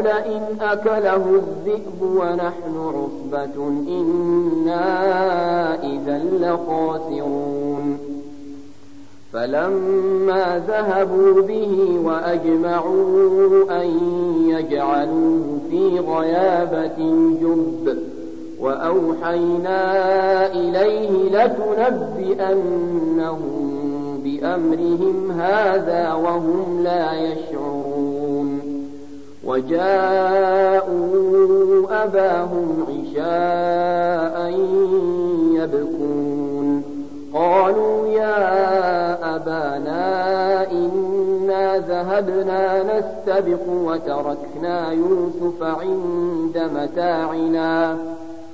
لئن أكله الذئب ونحن عصبة إنا إذا لخاسرون. فلما ذهبوا به وأجمعوا أن يجعلوه في غيابة الجب وأوحينا إليه لتنبئنهم بأمرهم هذا وهم لا يشعرون. وجاءوا أباهم عشاء يبكون. قالوا يا أبانا إنا ذهبنا نستبق وتركنا يوسف عند متاعنا.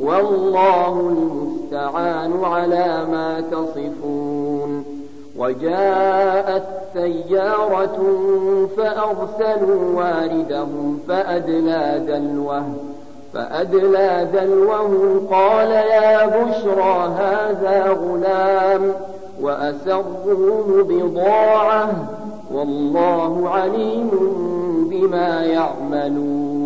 والله المستعان على ما تصفون. وجاءت سيارة فأرسلوا واردهم فأدلى دلوه فأدلى دلوه قال يا بشرى هذا غلام وأسروه بضاعة والله عليم بما يعملون.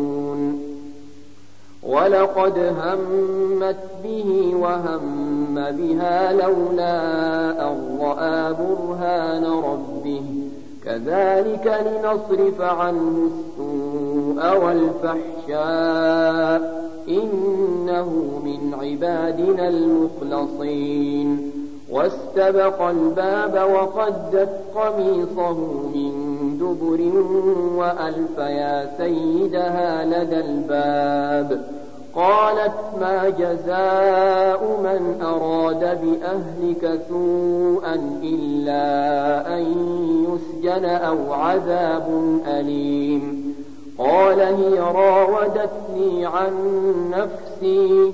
ولقد همت به وهم بها لولا أن رأى برهان ربه. كذلك لنصرف عنه السوء والفحشاء. إنه من عبادنا المخلصين. واستبق الباب وقدت قميصه من دبر وألف يا سيدها لدى الباب. قالت ما جزاء من أراد بأهلك سوءا إلا أن يسجن أو عذاب أليم. قال هي راودتني عن نفسي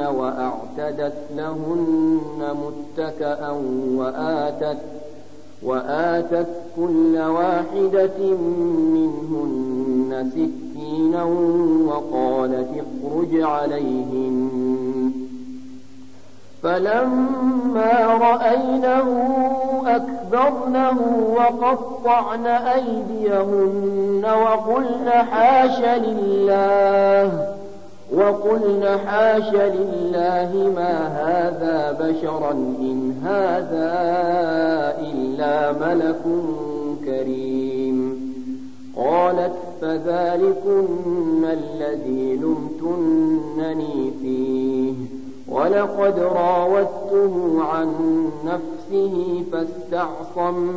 وأعتدت لهن متكأ وآتت وآتت كل واحدة منهن سكينا وقالت اخرج عليهن. فلما رأينه أكبرنه وقطعن أيديهن وقلن حاش لله. وقلن حاش لله ما هذا بشرا إن هذا إلا ملك كريم. قالت فذلكن الذي لمتنني فيه. ولقد راودته عن نفسه فاستعصم.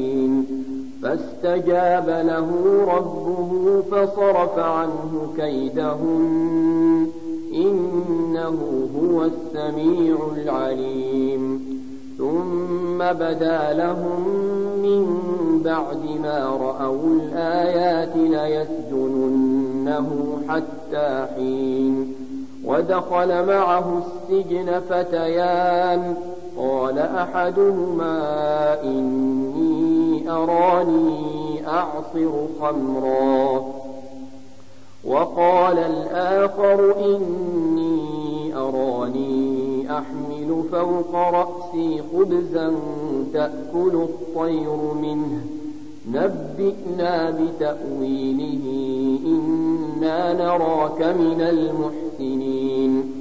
فاستجاب له ربه فصرف عنه كيدهم. إنه هو السميع العليم. ثم بدا لهم من بعد ما رأوا الآيات ليسجننه حتى حين. ودخل معه السجن فتيان. قال أحدهما إني أراني أعصر خمرا. وقال الآخر إني أراني أحمل فوق رأسي خبزا تأكل الطير منه. نبئنا بتأويله إنا نراك من المحسنين.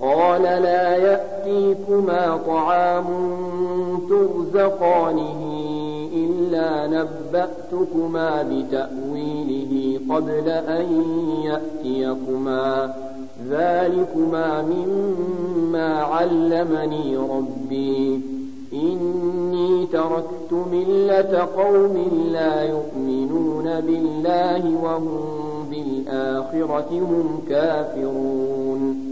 قال لا يأتيكما طعام ترزقانه. إلا نبأتكما بتأويله قبل أن يأتيكما ذلكما مما علمني ربي إني تركت ملة قوم لا يؤمنون بالله وهم بالآخرة هم كافرون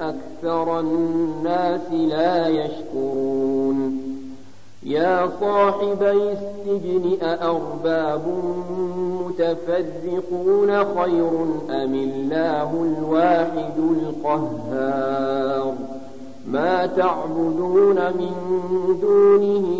أكثر الناس لا يشكرون. يا صاحبي السجن أأرباب متفرقون خير أم الله الواحد القهار؟ ما تعبدون من دونه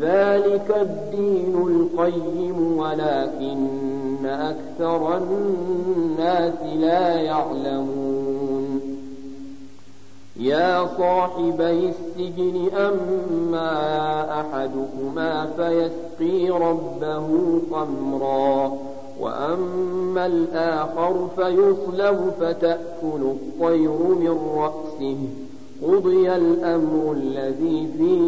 ذلك الدين القيم ولكن أكثر الناس لا يعلمون. يا صاحبي السجن أما أحدكما فيسقي ربه خمرا وأما الآخر فيصلب فتأكل الطير من رأسه. قضي الأمر الذي فيه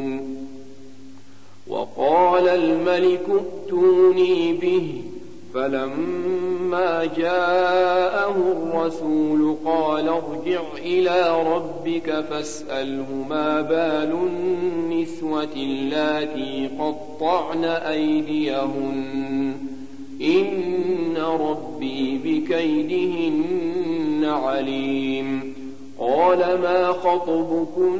وقال الملك ائتوني به فلما جاءه الرسول قال ارجع إلى ربك فاسأله ما بال النسوة اللاتي قطعن أيديهن. إن ربي بكيدهن عليم. قال ما خطبكن؟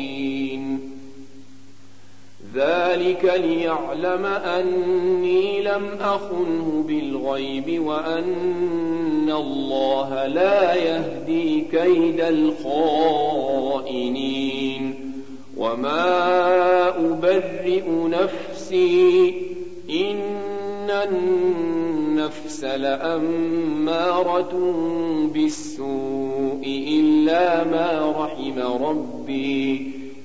ذلك ليعلم أني لم أخنه بالغيب وأن الله لا يهدي كيد الخائنين. وما أبرئ نفسي إن النفس لأمارة بالسوء إلا ما رحم ربي.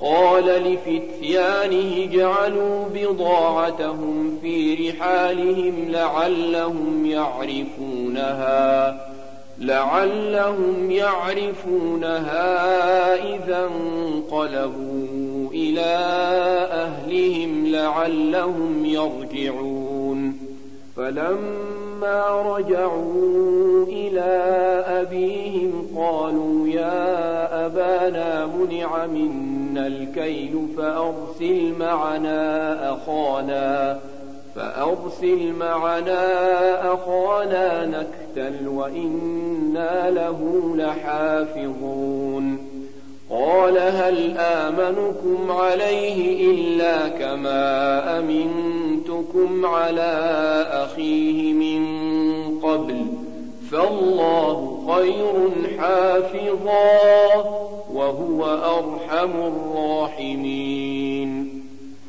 وقال لفتيانه جعلوا بضاعتهم في رحالهم لعلهم يعرفونها لعلهم يعرفونها إذا انقلبوا إلى أهلهم لعلهم يرجعون. فلما رجعوا إلى أبيهم قالوا يا أبانا منع منا الكيل فأرسل معنا أخانا فأرسل معنا أخانا نكتل وإنا له لحافظون. قال هل آمنكم عليه إلا كما أمنتكم على أخيه من قبل فالله خير حافظا. وهو أرحم الراحمين.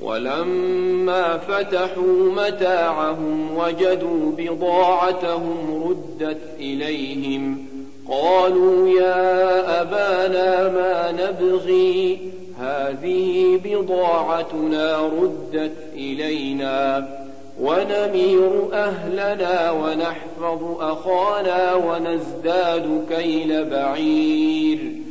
ولما فتحوا متاعهم وجدوا بضاعتهم ردت إليهم قالوا يا أبانا ما نبغي؟ هذه بضاعتنا ردت إلينا ونمير أهلنا ونحفظ أخانا ونزداد كيل بعير.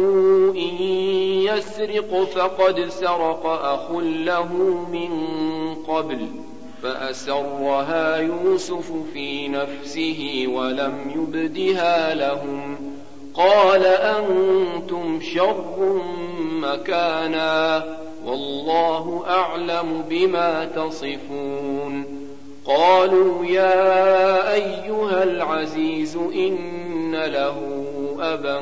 يسرق فقد سرق أخ له من قبل فأسرها يوسف في نفسه ولم يبدها لهم. قال أنتم شر مكانا والله أعلم بما تصفون. قالوا يا أيها إن له أبا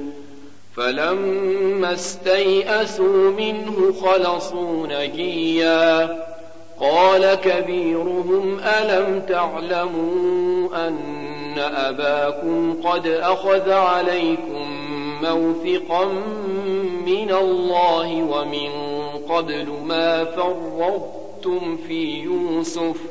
فلما استيئسوا منه خلصوا نجيا. قال كبيرهم ألم تعلموا أن أباكم قد أخذ عليكم موثقا من الله ومن قبل ما فرضتم في يوسف؟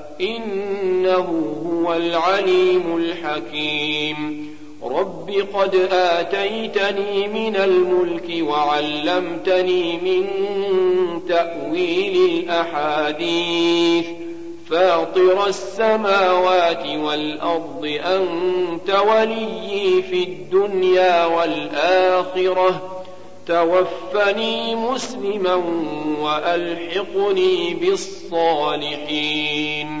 إنه هو العليم الحكيم. رب قد آتيتني من الملك وعلمتني من تأويل الأحاديث. فاطر السماوات والأرض أنت وليي في الدنيا والآخرة. توفني مسلما وألحقني بالصالحين.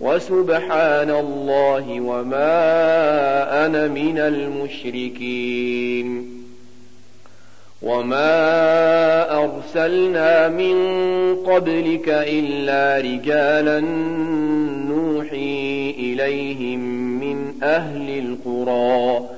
وسبحان الله وما أنا من المشركين. وما أرسلنا من قبلك إلا رجالا نوحي إليهم من أهل القرى.